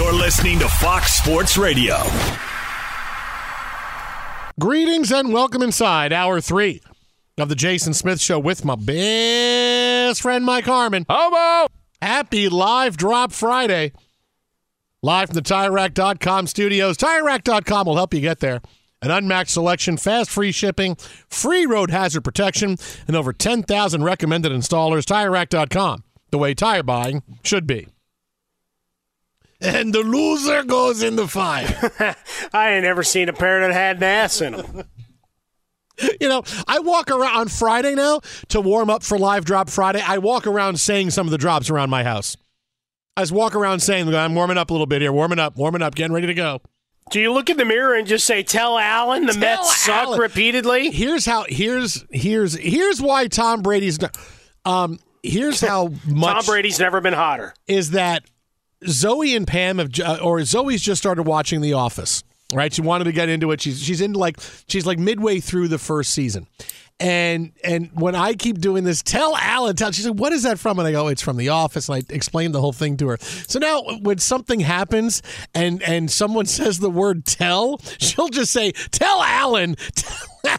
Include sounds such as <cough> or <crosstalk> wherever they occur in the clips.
You're listening to Fox Sports Radio. Greetings and welcome inside hour three of the Jason Smith Show with my best friend Mike Harmon. Homo! Happy live drop Friday. Live from the TireRack.com studios. TireRack.com will help you get there. An unmatched selection, fast free shipping, free road hazard protection, and over 10,000 recommended installers. TireRack.com, the way tire buying should be. <laughs> And the loser goes in the fire. <laughs> I ain't never seen a pair that had an ass in them. You know, I walk around on Friday now to warm up for Live Drop Friday. I walk around saying some of the drops around my house. I just walk around saying, I'm warming up a little bit here, warming up, warming up, getting ready to go. Do you look in the mirror and just say, "Tell Allen the Tell Mets suck" repeatedly? Here's how. Here's here's here's why Tom Brady's. Um, here's how <laughs> much Tom Brady's never been hotter. is that Zoe and Pam have, uh, or Zoe's just started watching The Office. Right, she wanted to get into it. She's she's into like she's like midway through the first season, and and when I keep doing this, tell Alan, tell she said, "What is that from?" And I go, "It's from The Office." And I explained the whole thing to her. So now, when something happens and and someone <laughs> says the word "tell," she'll just say, "Tell Alan." Tell Alan.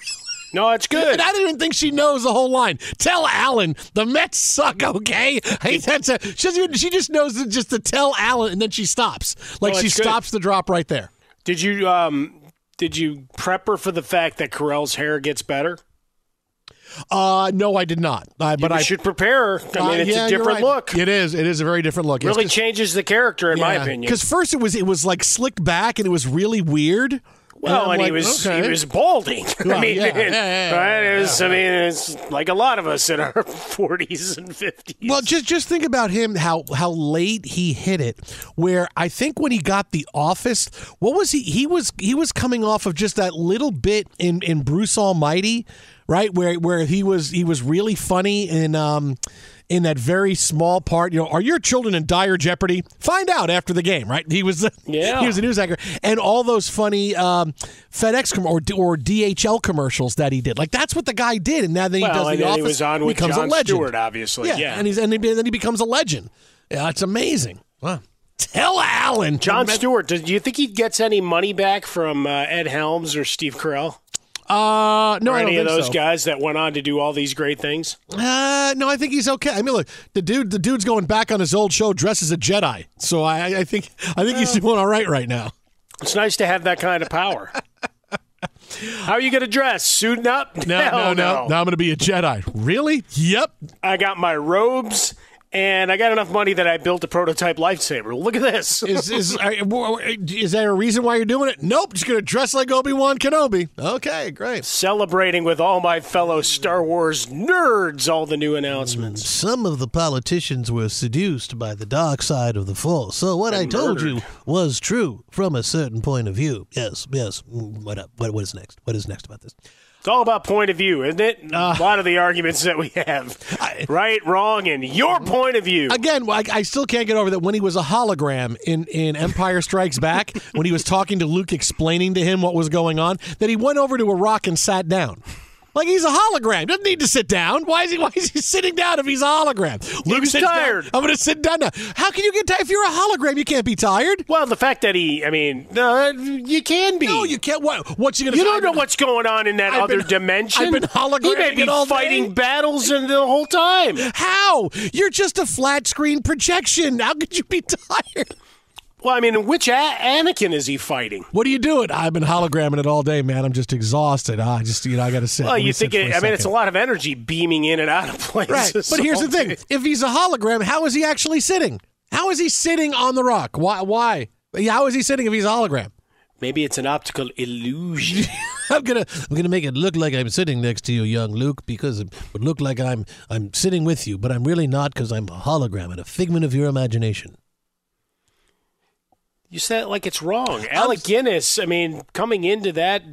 No, it's good. And I don't even think she knows the whole line. Tell Alan the Mets suck. Okay, hey, that's a, she doesn't even, she just knows just to tell Alan, and then she stops. Like No, she good. stops the drop right there. Did you um did you prep her for the fact that Carell's hair gets better? Uh, no, I did not. Uh, but you I should prepare her. I uh, mean, it's yeah, a different right. look. It is. It is a very different look. really changes the character, in my opinion. Because first it was it was like slicked back and it was really weird. Well, I'm and he was okay. he was balding. <laughs> Well, I mean, yeah, yeah, yeah, right? It was. I mean, it's like a lot of us in our <laughs> forties and fifties. Well, just just think about him how how late he hit it. Where I think when he got the office, what was he? He was he was coming off of just that little bit in in Bruce Almighty, right? Where where he was he was really funny in um in that very small part. You know, are your children in dire jeopardy? Find out after the game, right? <laughs> He was Yeah. he was a news anchor, and all those funny um, FedEx com- or or DHL commercials that he did. Like that's what the guy did, and now then he Well, does and the office. he was on with becomes Jon a legend. Stewart, obviously. Yeah, Yeah. and he's and then he becomes a legend. Yeah, it's amazing. Wow. Tell Allen, Jon Stewart, do you think he gets any money back from uh, Ed Helms or Steve Carell? Uh, no, or I don't any of those so. guys that went on to do all these great things? Uh, no, I think he's okay. I mean, look, the dude, the dude's going back on his old show, dressed as a Jedi. So I, I think, I think he's doing all right right now. It's nice to have that kind of power. <laughs> How are you going to dress? Suiting up? No, <laughs> Hell no, no. Now I'm going to be a Jedi. Really? Yep. I got my robes, and I got enough money that I built a prototype lightsaber. Look at this. <laughs> Is is is there a reason why you're doing it? Nope. Just going to dress like Obi Wan Kenobi. Okay, great. Celebrating with all my fellow Star Wars nerds all the new announcements. Some of the politicians were seduced by the dark side of the Force. So what I told you was true from a certain point of view. Yes, yes. Mm, What up? What, what is next? What is next about this? It's all about point of view, isn't it? Uh, a lot of the arguments that we have. right, wrong, and your point of view. Again, I, I still can't get over that when he was a hologram in, in Empire Strikes Back, <laughs> when he was talking to Luke, explaining to him what was going on, that he went over to a rock and sat down. Like he's a hologram. Doesn't need to sit down. Why is he? Why is he sitting down if he's a hologram? Luke's sits down. tired. I'm going to sit down now. How can you get tired if you're a hologram? You can't be tired. Well, the fact that he, I mean, no, you can be. No, you can't. What? What's he going to? You don't know what's going on in that I've other been- dimension. I've been hologramming He may be all day. fighting battles in the whole time. How? You're just a flat screen projection. How could you be <laughs> tired? Well, I mean, which a- Anakin is he fighting? What are you doing? I've been hologramming it all day, man. I'm just exhausted. I just, you know, I got to sit. Well, Let you think? It, I mean, it's a lot of energy beaming in and out of places. Right. But <laughs> here's the thing: if he's a hologram, how is he actually sitting? How is he sitting on the rock? Why? Why? How is he sitting if he's a hologram? Maybe it's an optical illusion. <laughs> I'm gonna. I'm going to make it look like I'm sitting next to you, young Luke, because it would look like I'm I'm sitting with you, but I'm really not because I'm a hologram and a figment of your imagination. You said it like it's wrong. Alec Guinness. I mean, coming into that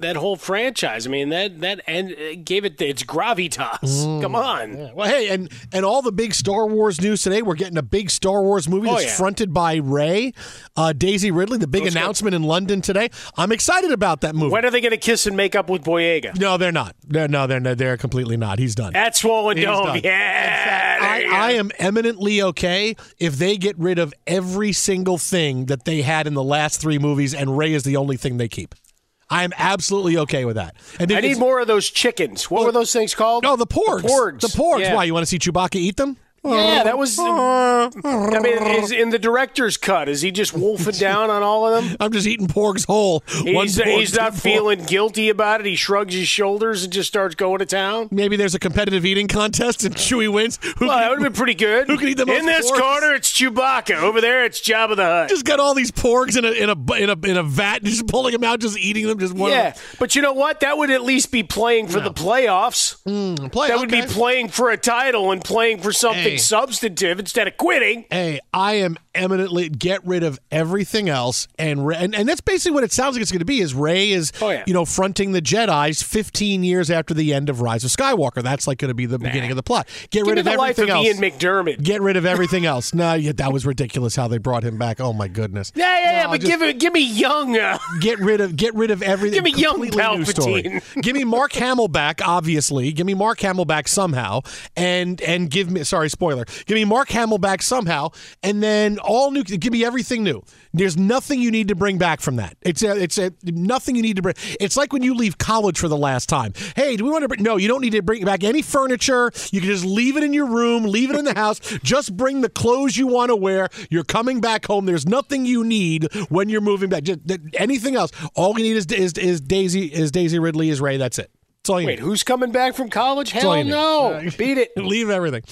that whole franchise. I mean, that that and uh, gave it its gravitas. Mm. Come on. Well, hey, and and all the big Star Wars news today. We're getting a big Star Wars movie Oh, that's yeah. fronted by Rey, uh, Daisy Ridley. The big go. announcement in London today. I'm excited about that movie. When are they going to kiss and make up with Boyega? no, they're not. They're no, they're they're completely not. He's done. That's Swollen He's Dome. done. Yeah. there I. I am eminently okay if they get rid of every single thing that they had in the last three movies, and Rey is the only thing they keep. I am absolutely okay with that. And I need more of those chickens. What were those things called? Oh, the porgs. The porgs. The porgs. Yeah. Why? You want to see Chewbacca eat them? Yeah, oh, that was. Oh. I mean, is in the director's cut, is he just wolfing <laughs> down on all of them? I'm just eating porgs whole. He's, he's not feeling guilty about it. He shrugs his shoulders and just starts going to town. Maybe there's a competitive eating contest and Chewie wins. Who Well, can that would have been pretty good. Who can eat the most In this porgs? corner, it's Chewbacca. Over there, it's Jabba the Hutt. just got all these porgs in a in a in a in a vat, just pulling them out, just eating them, just one. yeah, but you know what? That would at least be playing for the playoffs. Hmm, play. That would be playing for a title and playing for something Hey. Substantive instead of quitting. Hey, I am eminently get rid of everything else, and Rey, and, and that's basically what it sounds like it's going to be. Is Rey is Oh, yeah. you know fronting the Jedi's 15 years after the end of Rise of Skywalker. That's like going to be the beginning of the plot. Get rid of everything else. Give rid me of the life everything of else. Ian McDiarmid. Get rid of everything else. No, yeah, that was ridiculous how they brought him back. Oh my goodness. yeah, yeah, yeah, but just- give it, give me young. Uh, <laughs> Get rid of get rid of everything. Give me young Completely new story. Palpatine. <laughs> give me Mark Hamill back, obviously. Give me Mark Hamill back somehow, and and give me sorry spoiler. Give me Mark Hamill back somehow, and then all new. Give me everything new. There's nothing you need to bring back from that. It's a, it's a, nothing you need to bring. It's like when you leave college for the last time. Hey, do we want to bring? No, you don't need to bring back any furniture. You can just leave it in your room, leave it in the house. Just bring the clothes you want to wear. You're coming back home. There's nothing you need when you're moving back. Just anything else. All you need is, is is Daisy is Daisy Ridley is Rey. That's it. That's all you wait, need. who's coming back from college? Hell no. <laughs> Beat it. Leave everything.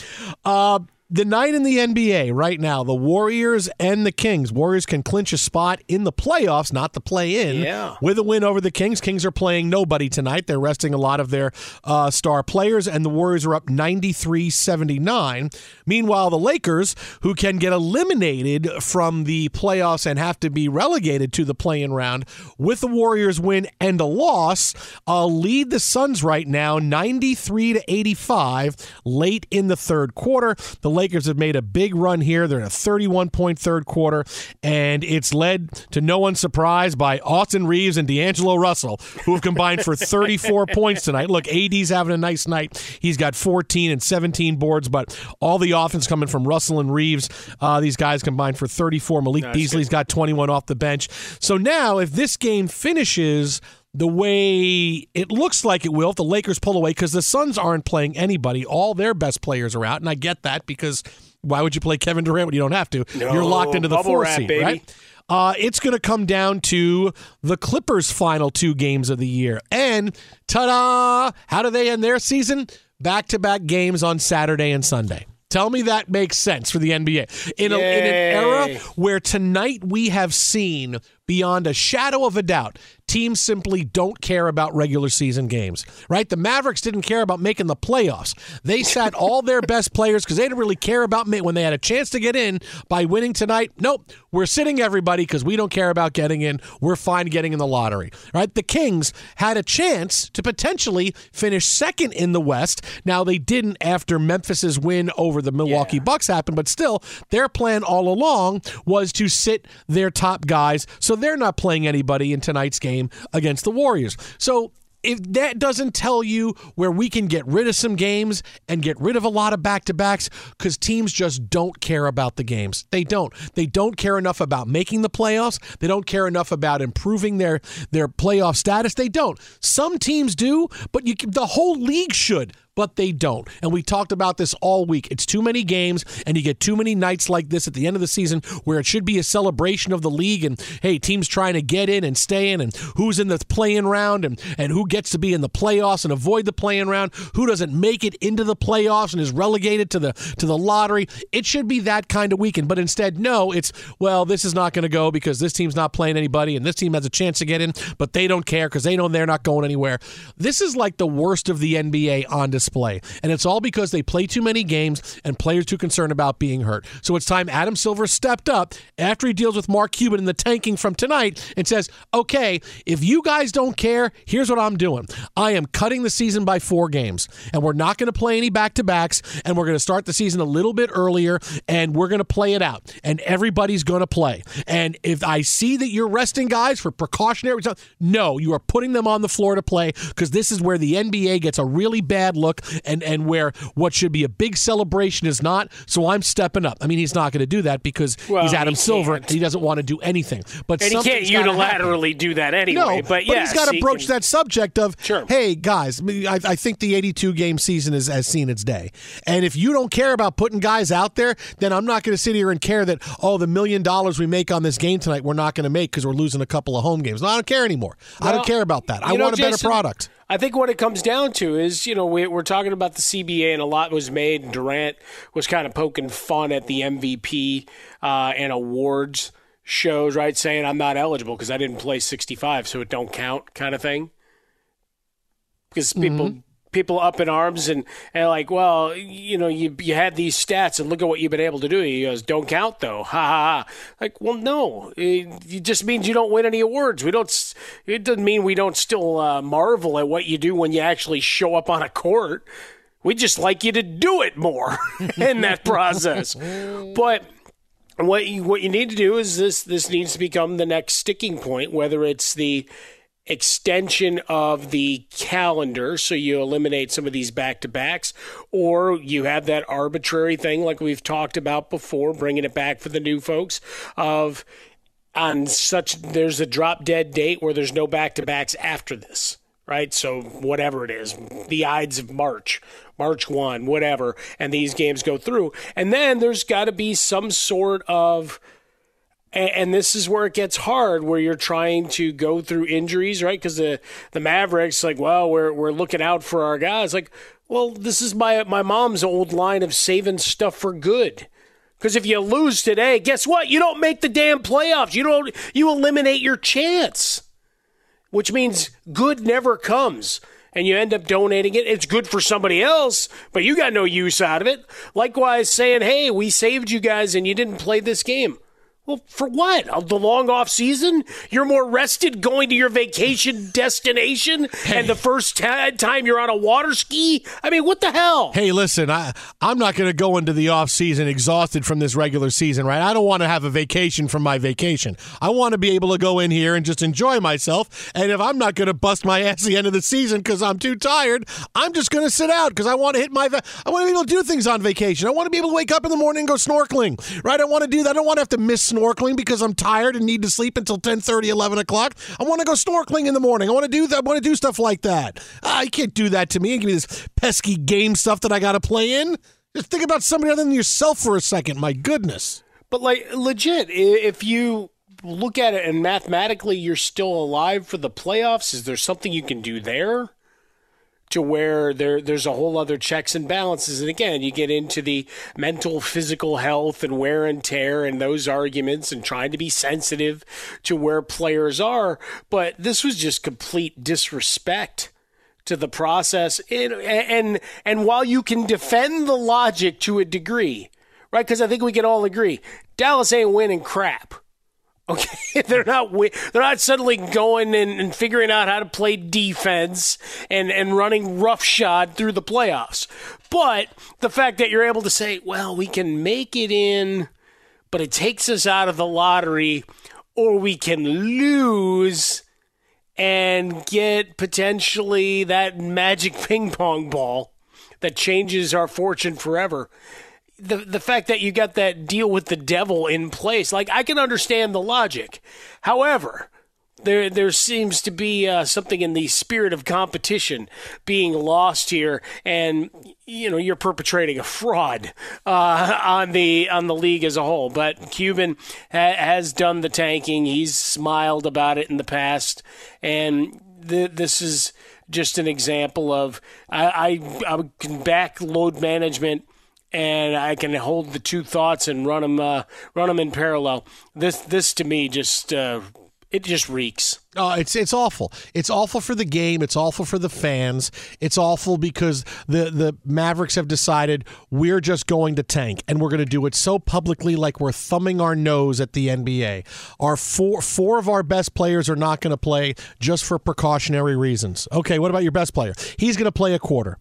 Uh, the night in the NBA right now, the Warriors and the Kings. Warriors can clinch a spot in the playoffs, not the play in, Yeah. with a win over the Kings. Kings are playing nobody tonight. They're resting a lot of their uh, star players, and the Warriors are up 93 79. Meanwhile, the Lakers, who can get eliminated from the playoffs and have to be relegated to the play in round, with the Warriors win and a loss, uh, lead the Suns right now 93 to 85 late in the third quarter. The Lakers have made a big run here. They're in a 31 point third quarter, and it's led to no one's surprise by Austin Reaves and D'Angelo Russell, who have combined for <laughs> 34 points tonight. Look, AD's having a nice night. He's got 14 and 17 boards, but all the offense coming from Russell and Reaves. Uh, these guys combined for 34. Malik Beasley's got 21 off the bench. So now, if this game finishes the way it looks like it will if the Lakers pull away because the Suns aren't playing anybody. All their best players are out, and I get that because why would you play Kevin Durant when you don't have to? No, You're locked into the four wrap, seed, baby. right? Uh, it's going to come down to the Clippers' final two games of the year. And ta da! How do they end their season? Back to back games on Saturday and Sunday. Tell me that makes sense for the NBA. In, a, in an era where tonight we have seen, beyond a shadow of a doubt, teams simply don't care about regular season games, right? The Mavericks didn't care about making the playoffs. They sat <laughs> all their best players because they didn't really care about me when they had a chance to get in by winning tonight. Nope, we're sitting everybody because we don't care about getting in. We're fine getting in the lottery, right? The Kings had a chance to potentially finish second in the West. Now they didn't after Memphis's win over the Milwaukee Yeah. Bucks happened, but still, their plan all along was to sit their top guys, so they're not playing anybody in tonight's game against the Warriors. So if that doesn't tell you where we can get rid of some games and get rid of a lot of back to backs, because teams just don't care about the games. They don't. They don't care enough about making the playoffs. They don't care enough about improving their their playoff status. They don't. Some teams do, but you the whole league should but they don't. And we talked about this all week. It's too many games, and you get too many nights like this at the end of the season where it should be a celebration of the league and hey, teams trying to get in and stay in, and who's in the playing round, and and who gets to be in the playoffs and avoid the playing round, who doesn't make it into the playoffs and is relegated to the to the lottery. It should be that kind of weekend, but instead, no. It's well, this is not going to go because this team's not playing anybody, and this team has a chance to get in, but they don't care because they know they're not going anywhere. This is like the worst of the NBA on display. Play and it's all because they play too many games and players too concerned about being hurt. So it's time Adam Silver stepped up after he deals with Mark Cuban in the tanking from tonight and says, okay, if you guys don't care, here's what I'm doing. I am cutting the season by four games, and we're not going to play any back to backs, and we're going to start the season a little bit earlier, and we're going to play it out, and everybody's going to play. And if I see that you're resting guys for precautionary no, you are putting them on the floor to play because this is where the NBA gets a really bad look and, and where what should be a big celebration is not. So I'm stepping up. I mean, he's not going to do that because Well, he's Adam he Silver can't. and he doesn't want to do anything. But And he can't gotta happen. unilaterally do that anyway. No, but, he's got to he broach can- that subject of, Sure. hey guys, I, I, think the 82 game season is, has seen its day, and if you don't care about putting guys out there, then I'm not going to sit here and care that oh the million dollars we make on this game tonight we're not going to make because we're losing a couple of home games. No, I don't care anymore. I don't care about that. I know, want a better Jason, product. I think what it comes down to is, you know, we, we're talking about the CBA, and a lot was made. And Durant was kind of poking fun at the MVP uh, and awards shows, right? Saying I'm not eligible because I didn't play 65, so it don't count, kind of thing. Because people. People up in arms and, and like, well, you know, you you had these stats and look at what you've been able to do. He goes, don't count though, ha ha ha. Like, well, no, it, it just means you don't win any awards. We don't. It doesn't mean we don't still uh, marvel at what you do when you actually show up on a court. We just like you to do it more <laughs> in that process. But what you what you need to do is this this needs to become the next sticking point, whether it's the extension of the calendar so you eliminate some of these back to backs or you have that arbitrary thing like we've talked about before bringing it back for the new folks of on such there's a drop dead date where there's no back to backs after this right? So whatever it is the ides of march march 1 whatever and these games go through. And then there's got to be some sort of and, and this is where it gets hard, where you're trying to go through injuries, right? Because the the Mavericks, like, well, we're we're looking out for our guys. Like, Well, this is my my mom's old line of saving stuff for good. Because if you lose today, guess what? You don't make the damn playoffs. You don't. You eliminate your chance, which means good never comes, and you end up donating it. It's good for somebody else, but you got no use out of it. Likewise, saying, "Hey, we saved you guys, and you didn't play this game." Well, for what? Of the long off season? You're more rested going to your vacation <laughs> destination hey. and the first t- time you're on a water ski? I mean, what the hell? Hey, listen, I I'm not going to go into the off season exhausted from this regular season, right? I don't want to have a vacation from my vacation. I want to be able to go in here and just enjoy myself. And if I'm not going to bust my ass the end of the season because I'm too tired, I'm just going to sit out because I want to hit my va- I want to be able to do things on vacation. I want to be able to wake up in the morning and go snorkeling, right? I want to do that. I don't want to have to miss snorkeling because I'm tired and need to sleep until 10 30, 11 o'clock. I want to go snorkeling in the morning. I want to do that. I want to do stuff like that. I uh, can't do that to me and give me this pesky game stuff that I got to play in. Just think about somebody other than yourself for a second. My goodness. But, like, legit, if you look at it and mathematically you're still alive for the playoffs, is there something you can do there? To where there there's a whole other checks and balances. And again you get into the mental physical health and wear and tear and those arguments and trying to be sensitive to where players are. But this was just complete disrespect to the process. And and, and while you can defend the logic to a degree right? Because I think we can all agree Dallas ain't winning crap Okay, <laughs> they're not they're not suddenly going and, and, figuring out how to play defense and and running roughshod through the playoffs. But the fact that you're able to say, well, we can make it in, but it takes us out of the lottery, or we can lose and get potentially that magic <laughs> ping pong ball that changes our fortune forever the the fact that you got that deal with the devil in place, like I can understand the logic. However, there there seems to be uh, something in the spirit of competition being lost here, and you know you're perpetrating a fraud uh, <laughs> on the on the league as a whole. But Cuban ha- has done the tanking; he's smiled about it in the past, and th- this is just an example of I, I, I can back load management and I can hold the two thoughts and run them uh, run them in parallel. This this to me just uh, it just reeks. Oh, it's it's awful. It's awful for the game. It's awful for the fans. It's awful because the the Mavericks have decided we're just going to tank and we're going to do it so publicly, like we're thumbing our nose at the NBA. Our four four of our best players are not going to play just for precautionary reasons. Okay, what about your best player? He's going to play a quarter.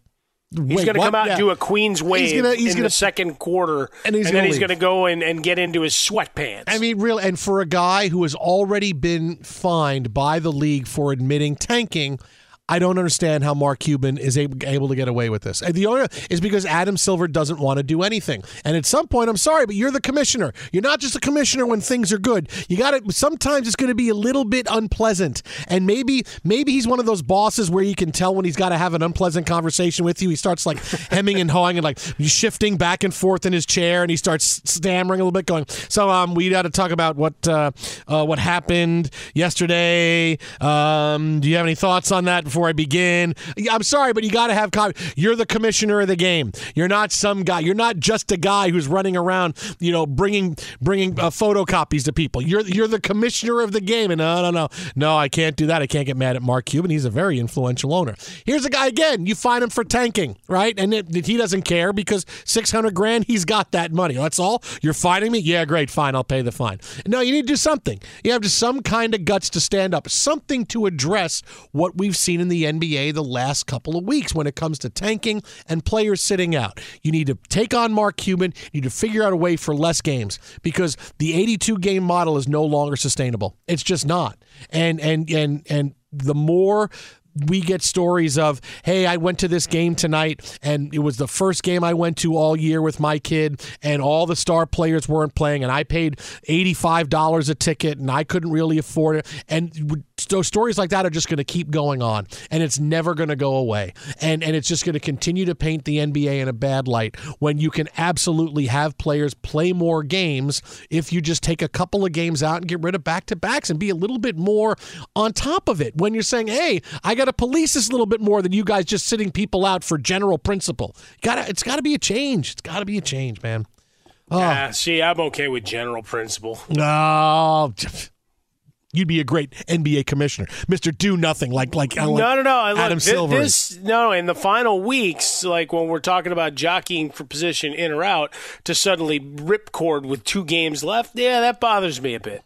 He's going to come out yeah. and do a Queen's wave he's gonna, he's in gonna, the second quarter, and, and then he's going to go in and get into his sweatpants. I mean, real and for a guy who has already been fined by the league for admitting tanking, I don't understand how Mark Cuban is able, to get away with this. The only is because Adam Silver doesn't want to do anything. And at some point, I'm sorry, but you're the commissioner. You're not just a commissioner when things are good. You got to. Sometimes it's going to be a little bit unpleasant, and maybe maybe he's one of those bosses where you can tell when he's got to have an unpleasant conversation with you. He starts like hemming and hawing and like shifting back and forth in his chair, and he starts stammering a little bit, going, "So um, we got to talk about what uh, uh, what happened yesterday. Um, do you have any thoughts on that?" Before I begin. I'm sorry, but you got to have. You're the commissioner of the game. You're not some guy. You're not just a guy who's running around, you know, bringing bringing uh, photocopies to people. You're you're the commissioner of the game. And no, no, no, no, I can't do that. I can't get mad at Mark Cuban. He's a very influential owner. Here's a guy again. You find him for tanking, right? And it, he doesn't care because 600 grand, he's got that money. That's all. You're fining me? Yeah, great, fine. I'll pay the fine. No, you need to do something. You have to some kind of guts to stand up, something to address what we've seen in the NBA the last couple of weeks when it comes to tanking and players sitting out. You need to take on Mark Cuban. You need to figure out a way for less games because the 82 game model is no longer sustainable. It's just not. And and and and the more we get stories of, hey, I went to this game tonight and it was the first game I went to all year with my kid and all the star players weren't playing and I paid $85 a ticket and I couldn't really afford it. And so stories like that are just going to keep going on and it's never going to go away. And and it's just going to continue to paint the NBA in a bad light when you can absolutely have players play more games if you just take a couple of games out and get rid of back-to-backs and be a little bit more on top of it when you're saying, "Hey, I got got to police this a little bit more than you guys just sitting people out for general principle. Got to, it's got to be a change. It's got to be a change, man. Oh, Ah, see, I'm okay with general principle. oh, you'd be a great NBA commissioner, Mister Do Nothing, like like, like no, no, no. Look, Adam Silver. This, no, in the final weeks, like when we're talking about jockeying for position in or out, to suddenly rip cord with two games left, yeah, that bothers me a bit.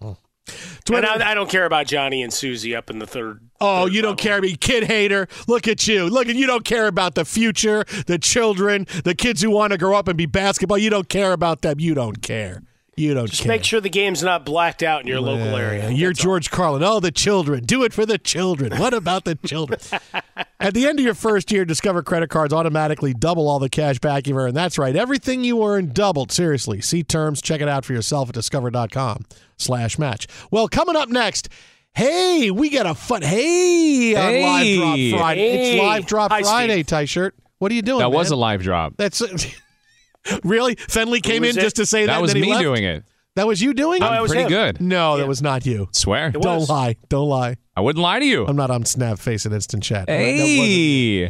Hmm. And I, I don't care about Johnny and Susie up in the third. Oh, third you don't level. care, me kid hater. Look at you. Look at you. Don't care about the future, the children, the kids who want to grow up and be basketball. You don't care about them. You don't care. You don't Just care. make sure the game's not blacked out in your local area. You're That's all. George Carlin. Oh, the children. Do it for the children. What about the children? <laughs> At the end of your first year, Discover credit cards automatically double all the cash back you've earned. That's right. Everything you earn doubled. Seriously. See terms. Check it out for yourself at discover.com slash match. Well, coming up next, hey, we got a fun hey, on Live Hey. Drop Friday. Hey. It's Live Drop Hi, Friday, Steve. tie shirt. What are you doing? That was a live drop. That's <laughs> really Fenley came in it? just to say that. That was and then he me left? doing it. That was you doing it? Oh, that I'm was pretty him. good. no, that was not you. Swear. It Don't was. lie. Don't lie. I wouldn't lie to you. I'm not on Snap Face and Instant Chat. That wasn't- Hey.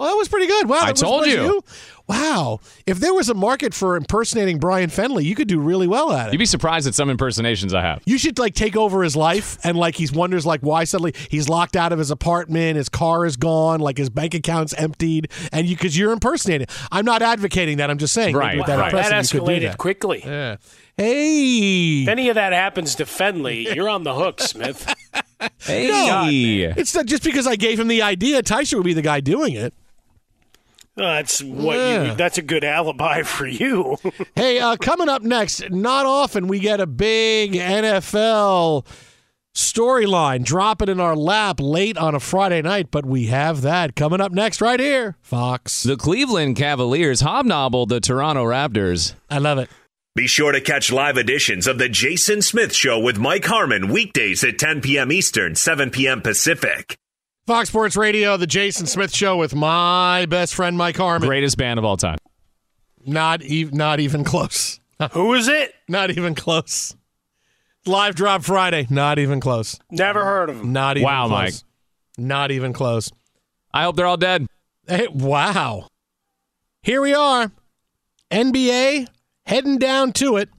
Oh, that was pretty good. Wow. I told was you. Wow. If there was a market for impersonating Brian Fenley, you could do really well at it. You'd be surprised at some impersonations I have. you should like take over his life and like he wonders like why suddenly he's locked out of his apartment, his car is gone, like his bank account's emptied, and you because you're impersonating. I'm not advocating that. I'm just saying. Right, with that right. impression, That you could escalated that. quickly. Yeah. Hey. If any of that happens to Fenley, you're on the hook, Smith. <laughs> Hey. It's not just because I gave him the idea. Tyson would be the guy doing it. That's what Yeah. you. That's a good alibi <laughs> for you. Hey, uh, coming up next, not often we get a big NFL storyline dropping in our lap late on a Friday night, but we have that coming up next right here. Fox. The Cleveland Cavaliers hobnobbled the Toronto Raptors. I love it. Be sure to catch live editions of The Jason Smith Show with Mike Harmon weekdays at 10 p.m. Eastern, 7 p.m. Pacific. Fox Sports Radio, the Jason Smith Show with my best friend Mike Harmon. Greatest band of all time. Not even, not even close. <laughs> Who is it? Not even close. Live drop Friday. Not even close. Never heard of him. Not even Wow, close. Mike. Not even close. I hope they're all dead. Hey, wow. Here we are. NBA heading down to it.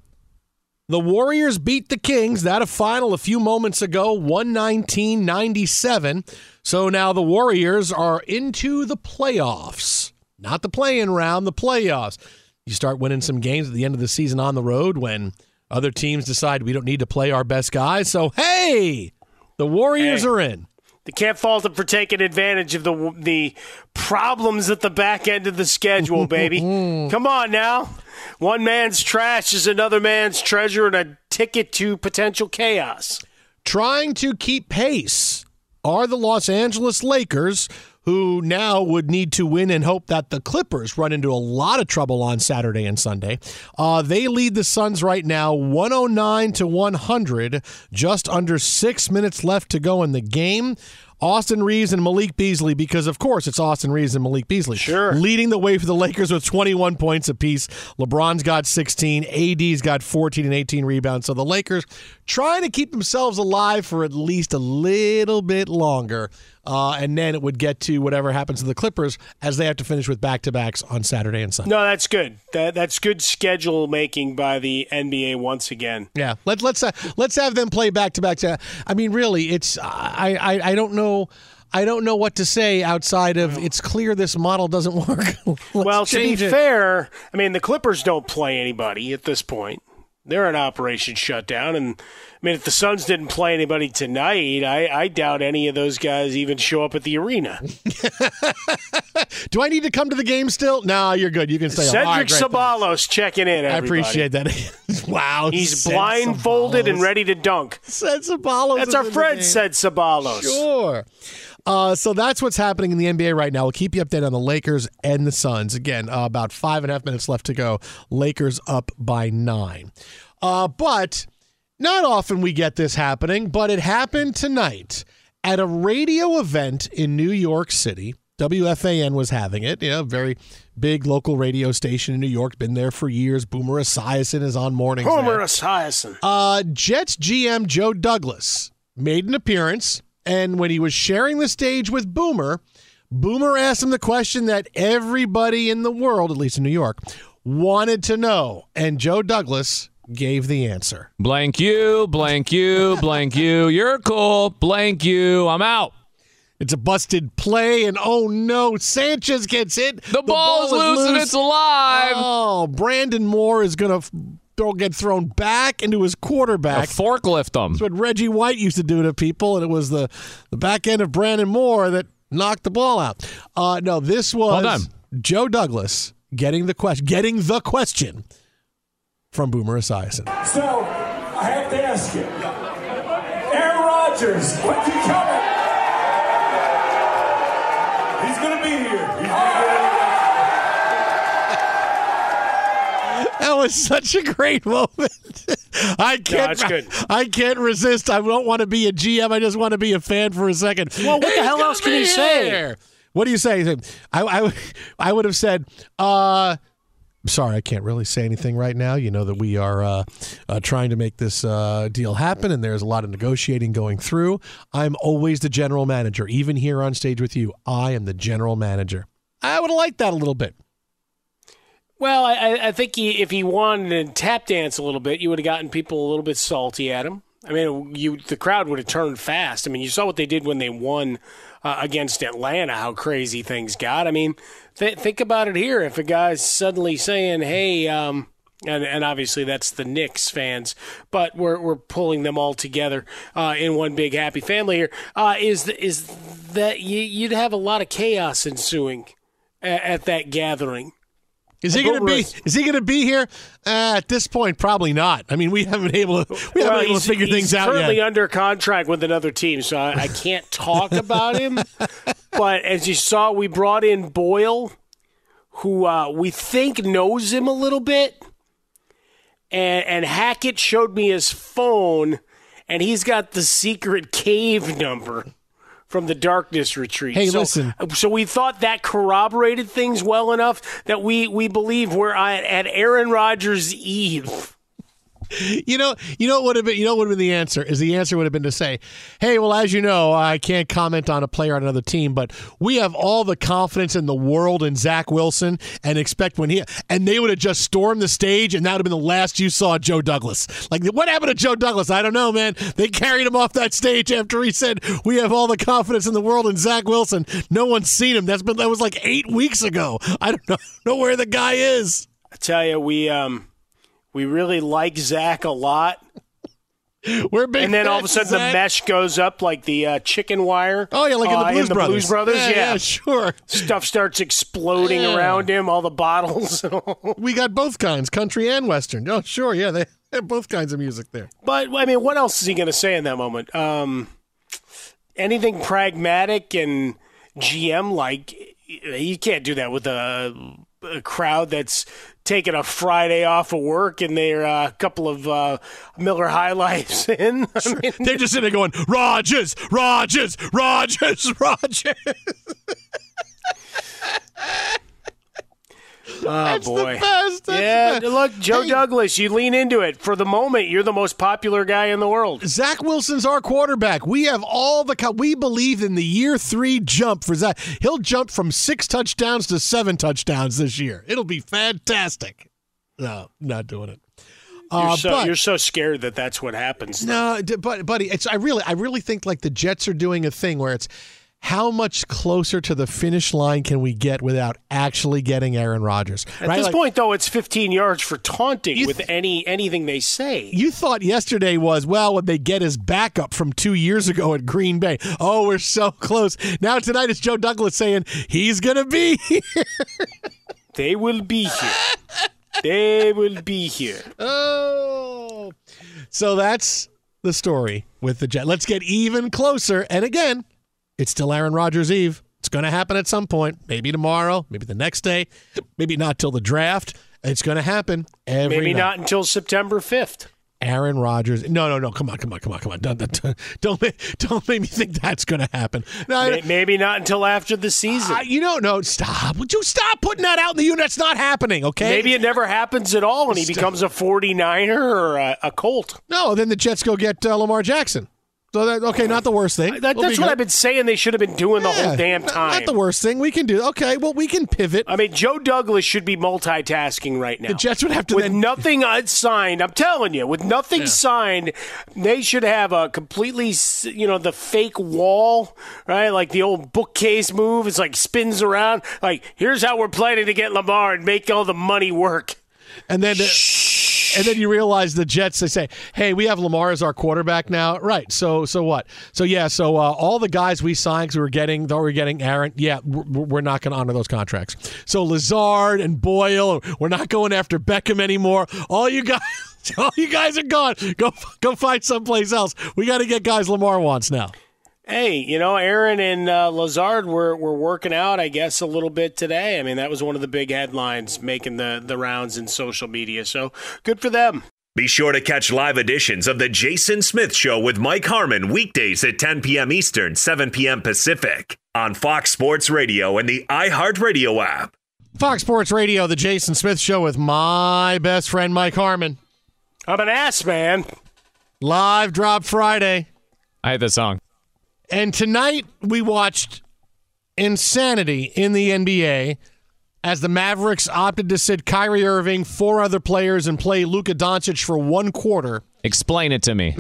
The Warriors beat the Kings. That a final a few moments ago, 119 97. So now the Warriors are into the playoffs. Not the playing round, the playoffs. You start winning some games at the end of the season on the road when other teams decide we don't need to play our best guys. So, hey, the Warriors Hey. are in. They can't fault him for taking advantage of the the problems at the back end of the schedule, baby. <laughs> Mm-hmm. Come on now. One man's trash is another man's treasure and a ticket to potential chaos. trying to keep pace are the Los Angeles Lakers, who now would need to win and hope that the Clippers run into a lot of trouble on Saturday and Sunday. Uh, they lead the Suns right now 109 to 100, just under six minutes left to go in the game. Austin Reaves and Malik Beasley, because of course it's Austin Reaves and Malik Beasley. Sure. Leading the way for the Lakers with 21 points apiece. LeBron's got 16. AD's got 14 and 18 rebounds. So the Lakers trying to keep themselves alive for at least a little bit longer. Uh, and then it would get to whatever happens to the Clippers as they have to finish with back to backs on Saturday and Sunday. No, that's good. That that's good schedule making by the NBA once again. Yeah, let, let's uh, let's have them play back to back. I mean, really, it's I, I I don't know. I don't know what to say outside of it's clear this model doesn't <laughs> work. Well, to be it. fair, I mean the Clippers don't play anybody at this point. They're an operation shutdown, and I mean if the Suns didn't play anybody tonight, I, I doubt any of those guys even show up at the arena. <laughs> Do I need to come to the game still? No, you're good. You can stay. right, Cedric great. Ceballos checking in. I appreciate that. <laughs> wow, He's Ced blindfolded and ready to dunk. Ced Ceballos. That's our friend, said Ceballos. Sure. Uh, so that's what's happening in the NBA right now. We'll keep you updated on the Lakers and the Suns. Again, uh, about five and a half minutes left to go. Lakers up by nine. Uh, but not often we get this happening, but it happened tonight at a radio event in New York City. WFAN was having it, you know, very big local radio station in New York, been there for years. Boomer Esiason is on mornings. Boomer. Esiason. Uh, Jets GM Joe Douglas made an appearance And when he was sharing the stage with Boomer, Boomer asked him the question that everybody in the world, at least in New York, wanted to know. And Joe Douglas gave the answer. Blank you, blank you, blank you. You're cool. Blank you. I'm out. It's a busted play, and oh no, Sanchez gets hit. The, ball's ball is loose, and it's alive. Oh, Brandon Moore is going to throw get thrown back into his A quarterback. forklift them. That's what Reggie White used to do to people, and it was the, the back end of Brandon Moore that knocked the ball out. Uh, no, this was done. Joe Douglas getting the question, getting the question from Boomer Esiason. So, I have to ask you, Aaron Rodgers, when's he coming? He's gonna be here. He's gonna be here. That was such a great moment. <laughs> I can't. good. I can't resist. I don't want to be a GM. I just want to be a fan for a second. Well, what the hell else can you say? What do you say? I, I, <laughs> I would have said, uh, I'm sorry, I can't really say anything right now. You know that we are uh, uh, trying to make this uh, deal happen, and there's a lot of negotiating going through. I'm always the general manager, even here on stage with you. I am the general manager. I would have liked that a little bit. Well, I, I think he, if he wanted to tap dance a little bit, you would have gotten people a little bit salty at him. I mean, you the crowd would have turned fast. I mean, you saw what they did when they won uh, against Atlanta, how crazy things got. I mean, th- think about it here. If a guy's suddenly saying, "Hey," um, and, and obviously that's the Knicks fans, but we're we're pulling them all together uh, in one big happy family here. Uh, is is that you, you'd have a lot of chaos ensuing at that gathering. Is he going to be? Is he going to be here? Uh, at this point, probably not. I mean, we haven't been able to. We haven't been able to figure things out He's currently yet. under contract with another team, so I, I can't talk about him. <laughs> But as you saw, we brought in Boyle, who uh, we think knows him a little bit, and and Hackett showed me his phone, and he's got the secret cave number from the darkness retreat. Hey, so, listen. So we thought that corroborated things well enough that we we believe we're at, at Aaron Rodgers' eve. <laughs> You know, you know what would have been. You know what would have been the answer? Is the answer would have been to say, "Hey, well, as you know, I can't comment on a player on another team, but we have all the confidence in the world in Zach Wilson, and expect when he and they would have just stormed the stage, and that would have been the last you saw Joe Douglas. Like, what happened to Joe Douglas? I don't know, man. They carried him off that stage after he said, "We have all the confidence in the world in Zach Wilson." No one's seen him. That's been that was like eight weeks ago. I don't know, <laughs> know where the guy is. I tell you, we um we really like Zach a lot. We're big And then all of a sudden Zach. the mesh goes up like the uh, chicken wire. Oh yeah, like in the uh, Blues the Brothers. Blues Brothers, yeah, yeah. <laughs> sure. Stuff starts exploding Yeah. around him, all the bottles. <laughs> We got both kinds, country and western. Oh, sure, yeah, they <laughs> have both kinds of music there. but I mean, what else is he going to say in that moment? Um, anything pragmatic and GM like? You can't do that with a, a crowd that's taking a Friday off of work and they're uh, a couple of uh, Miller High Lifes <laughs> in. I mean, They're just sitting there going, Rodgers, Rodgers, Rodgers, <laughs> Rodgers. oh That's boy. the best. That's Yeah, the best. look, Joe Hey, Douglas, you lean into it. For the moment, you're the most popular guy in the world. Zach Wilson's our quarterback. We have all the. co- We believe in the year three jump for Zach. He'll jump from six touchdowns to seven touchdowns this year. It'll be fantastic. No, not doing it. You're, Uh, so, but- you're so scared that that's what happens. No, d- but buddy, it's I really I really think like the Jets are doing a thing where it's how much closer to the finish line can we get without actually getting Aaron Rodgers? At right? this Like, point, though, it's 15 yards for taunting You with any anything they say. you thought yesterday was well when they get his backup from two years ago at Green Bay. Oh, we're so close. Now tonight it's Joe Douglas saying he's gonna be here. <laughs> They will be here. they will be here. Oh, so that's the story with the Jet. Let's get even closer. And again, it's still Aaron Rodgers' Eve. It's going to happen at some point. Maybe tomorrow. Maybe the next day. Maybe not till the draft. It's going to happen every Maybe night. not until September 5th. Aaron Rodgers. No, no, no. Come on, come on, come on, come on. Don't, don't, make, don't make me think that's going to happen. No, Maybe not until after the season. I- you know, no. Stop. Would you stop putting that out in the unit? That's not happening. Okay. Maybe it never happens at all and he becomes a 49er or a, a Colt. No. Then the Jets go get uh, Lamar Jackson. So that okay, not the worst thing. Uh, that, We'll that's what good. I've been saying. They should have been doing the whole damn not- time. Not the worst thing we can do. Okay, well we can pivot. I mean, Joe Douglas should be multitasking right now. The Jets would have to with then- nothing uh, signed. I'm telling you, with nothing signed, they should have a completely, you know, the fake wall, right? Like the old bookcase move. It's like spins around. Like here's how we're planning to get Lamar and make all the money work. And then, and then you realize the Jets. They say, "Hey, we have Lamar as our quarterback now, right? So, so what? So yeah, so uh, all the guys we signed, 'cause we were getting, though we're getting Aaron. Yeah, we're, we're not going to honor those contracts. So Lazard and Boyle, we're not going after Beckham anymore. All you guys, <laughs> all you guys are gone. Go, go find someplace else. We got to get guys Lamar wants now. Hey, you know, Aaron and uh, Lazard were, were working out, I guess, a little bit today. I mean, that was one of the big headlines making the, the rounds in social media. So good for them. Be sure to catch live editions of The Jason Smith Show with Mike Harmon weekdays at 10 p.m. Eastern, 7 p.m. Pacific on Fox Sports Radio and the iHeartRadio app. Fox Sports Radio, the Jason Smith Show with my best friend Mike Harmon. I'm an ass man. Live drop Friday. I hate this song. And tonight we watched insanity in the NBA as the Mavericks opted to sit Kyrie Irving, four other players, and play Luka Doncic for one quarter Explain it to me.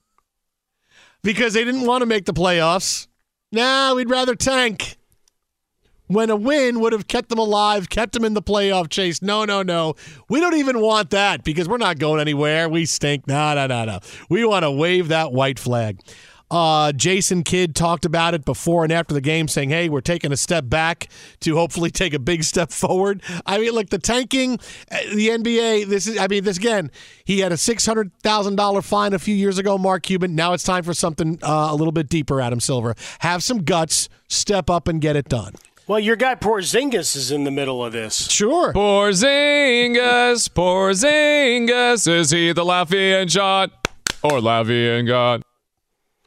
<laughs> because they didn't want to make the playoffs. Nah, we'd rather tank. When a win would have kept them alive, kept them in the playoff chase. No, no, no. We don't even want that because we're not going anywhere. We stink. No, no, no, no. We want to wave that white flag. Uh, Jason Kidd talked about it before and after the game, saying, "Hey, we're taking a step back to hopefully <laughs> take a big step forward." I mean, look, the tanking, uh, the NBA. This is, I mean, this again. He had a six hundred thousand dollar fine a few years ago, Mark Cuban. Now it's time for something uh, a little bit deeper, Adam Silver. Have some guts, step up, and get it done. Well, your guy Porzingis is in the middle of this. Sure. Porzingis, Porzingis, is he the Latvian shot or Latvian God?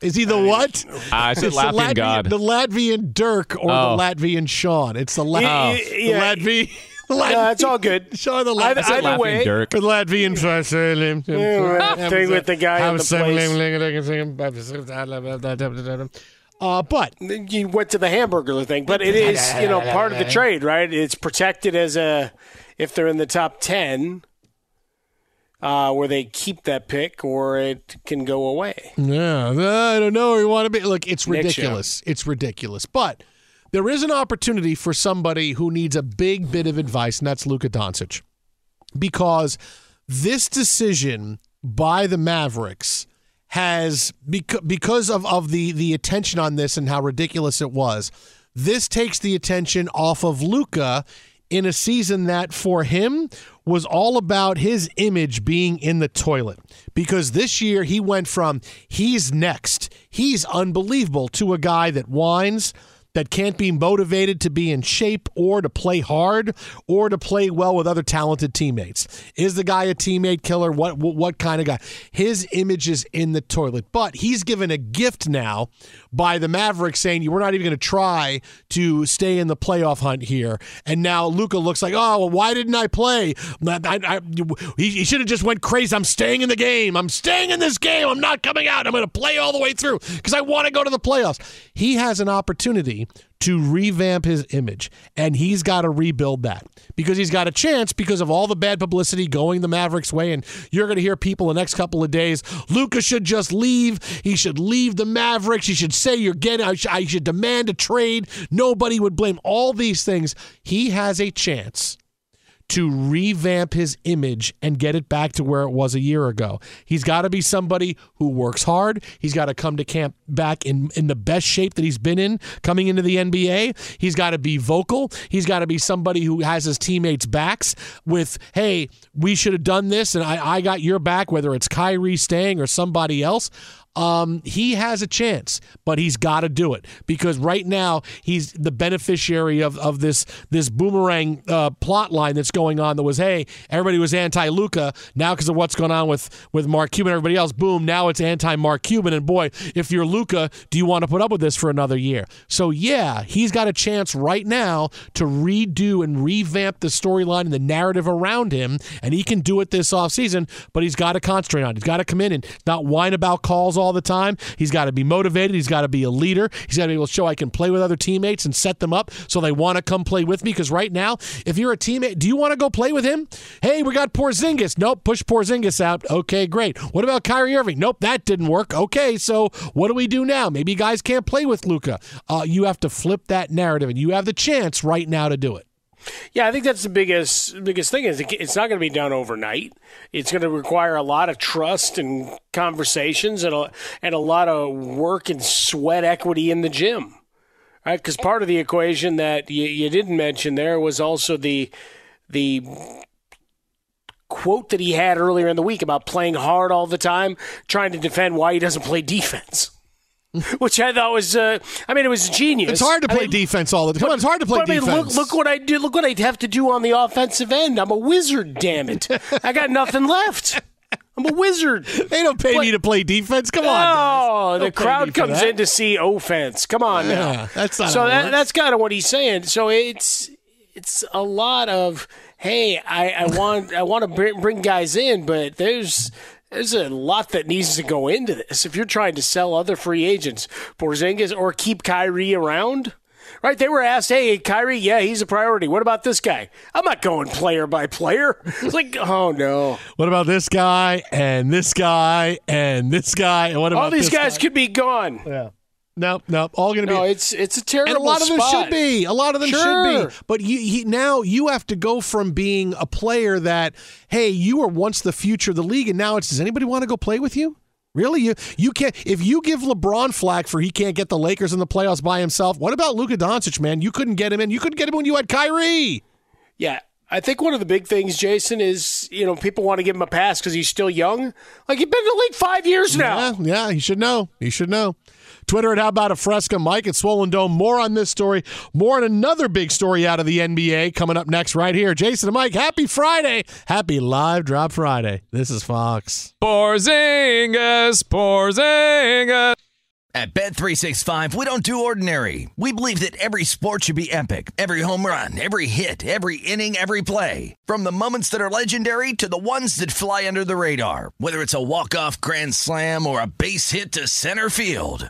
Is he the what? I said It's the Latvian God. The Latvian Dirk or Oh. the Latvian Sean. It's the, La- Yeah, the yeah. Latvian. Yeah, it's all good. Sean the Either, Latvian. either Latvian way, Dirk. The Latvian Yeah, thing with the guy in the place. Uh, but you went to the hamburger thing, but it is you know part of the trade, right? It's protected as a if they're in the top ten, uh, where they keep that pick, or it can go away. yeah, I don't know. where You want to be? Look, it's ridiculous. It's ridiculous. But there is an opportunity for somebody who needs a big bit of advice, and that's Luka Doncic, because this decision by the Mavericks has because because of, of the the attention on this and how ridiculous it was. This takes the attention off of Luka in a season that for him was all about his image being in the toilet. Because this year he went from he's next, he's unbelievable to a guy that whines that can't be motivated to be in shape or to play hard or to play well with other talented teammates. Is the guy a teammate killer? What what, what kind of guy? His image is in the toilet. But he's given a gift now by the Mavericks saying we're not even going to try to stay in the playoff hunt here. And now Luka looks like, oh, well, why didn't I play? I, I, he, he should have just went crazy. I'm staying in the game. I'm staying in this game. I'm not coming out. I'm going to play all the way through because I want to go to the playoffs. He has an opportunity to revamp his image, and he's got to rebuild that because he's got a chance because of all the bad publicity going the Mavericks' way. And you're going to hear people the next couple of days. Luka should just leave. He should leave the Mavericks. He should say you're getting. I should, I should demand a trade. Nobody would blame all these things. He has a chance to revamp his image and get it back to where it was a year ago. He's got to be somebody who works hard. He's got to come to camp back in, in the best shape that he's been in coming into the NBA. He's got to be vocal. He's got to be somebody who has his teammates' backs with, hey, we should have done this and I, I got your back, whether it's Kyrie staying or somebody else um, he has a chance, but he's got to do it because right now he's the beneficiary of, of this this boomerang uh, plot line that's going on. That was hey, everybody was anti Luka now because of what's going on with with Mark Cuban, and everybody else. Boom, now it's anti Mark Cuban, and boy, if you're Luka, do you want to put up with this for another year? So yeah, he's got a chance right now to redo and revamp the storyline and the narrative around him, and he can do it this offseason, but he's got to concentrate on it. He's got to come in and not whine about calls all the time. He's got to be motivated. He's got to be a leader. He's got to be able to show I can play with other teammates and set them up so they want to come play with me. Because right now, if you're a teammate, do you want to go play with him? Hey, we got Porzingis. Nope, push Porzingis out. Okay, great. What about Kyrie Irving? Nope, that didn't work. Okay, so what do we do now? Maybe guys can't play with Luka. Uh, you have to flip that narrative, and you have the chance right now to do it. Yeah, I think that's the biggest biggest thing is it's not going to be done overnight. It's going to require a lot of trust and conversations and a, and a lot of work and sweat equity in the gym. Right? Because part of the equation that you, you didn't mention there was also the the quote that he had earlier in the week about playing hard all the time, trying to defend why he doesn't play defense. <laughs> which I thought was, uh, I mean, it was genius. It's hard to play I mean, defense all the time. Come on, it's hard to play but, I mean, defense. look, look what I do. Look what I have to do on the offensive end. I'm a wizard. Damn it! I got nothing left. I'm a wizard. <laughs> They don't pay But- me to play defense. Come on. Oh, the Don't pay me crowd comes that. in to see offense. Come on now. Yeah, that's not so that, that's kind of what he's saying. So it's it's a lot of hey, I, I want I want to bring, bring guys in, but there's there's a lot that needs to go into this. If you're trying to sell other free agents, Porzingis, or keep Kyrie around. Right, they were asked, "Hey, Kyrie, yeah, he's a priority. What about this guy? I'm not going player by player." <laughs> It's like, oh no, What about this guy and this guy and this guy and what about all these this guys guy? could be gone. Yeah. Nope, nope. All going to No, be. it's it's a terrible. and a lot of them should be. A lot of them should be. But you, he, now you have to go from being a player that, hey, you were once the future of the league, and now it's does anybody want to go play with you? Really, you you can't. If you give LeBron flack for he can't get the Lakers in the playoffs by himself, what about Luka Doncic? Man, you couldn't get him in. You couldn't get him when you had Kyrie. Yeah. I think one of the big things, Jason, is you know people want to give him a pass because he's still young. Like he's been in the league five years now. Yeah, yeah, he should know. He should know. Twitter at How About a Fresca, Mike at Swollen Dome. More on this story. More on another big story out of the NBA coming up next right here. Jason and Mike, happy Friday. Happy Live Drop Friday. This is Fox. Porzingis, Porzingis. At Bet365, we don't do ordinary. We believe that every sport should be epic. Every home run, every hit, every inning, every play. From the moments that are legendary to the ones that fly under the radar. Whether it's a walk-off grand slam or a base hit to center field.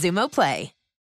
Xumo Play.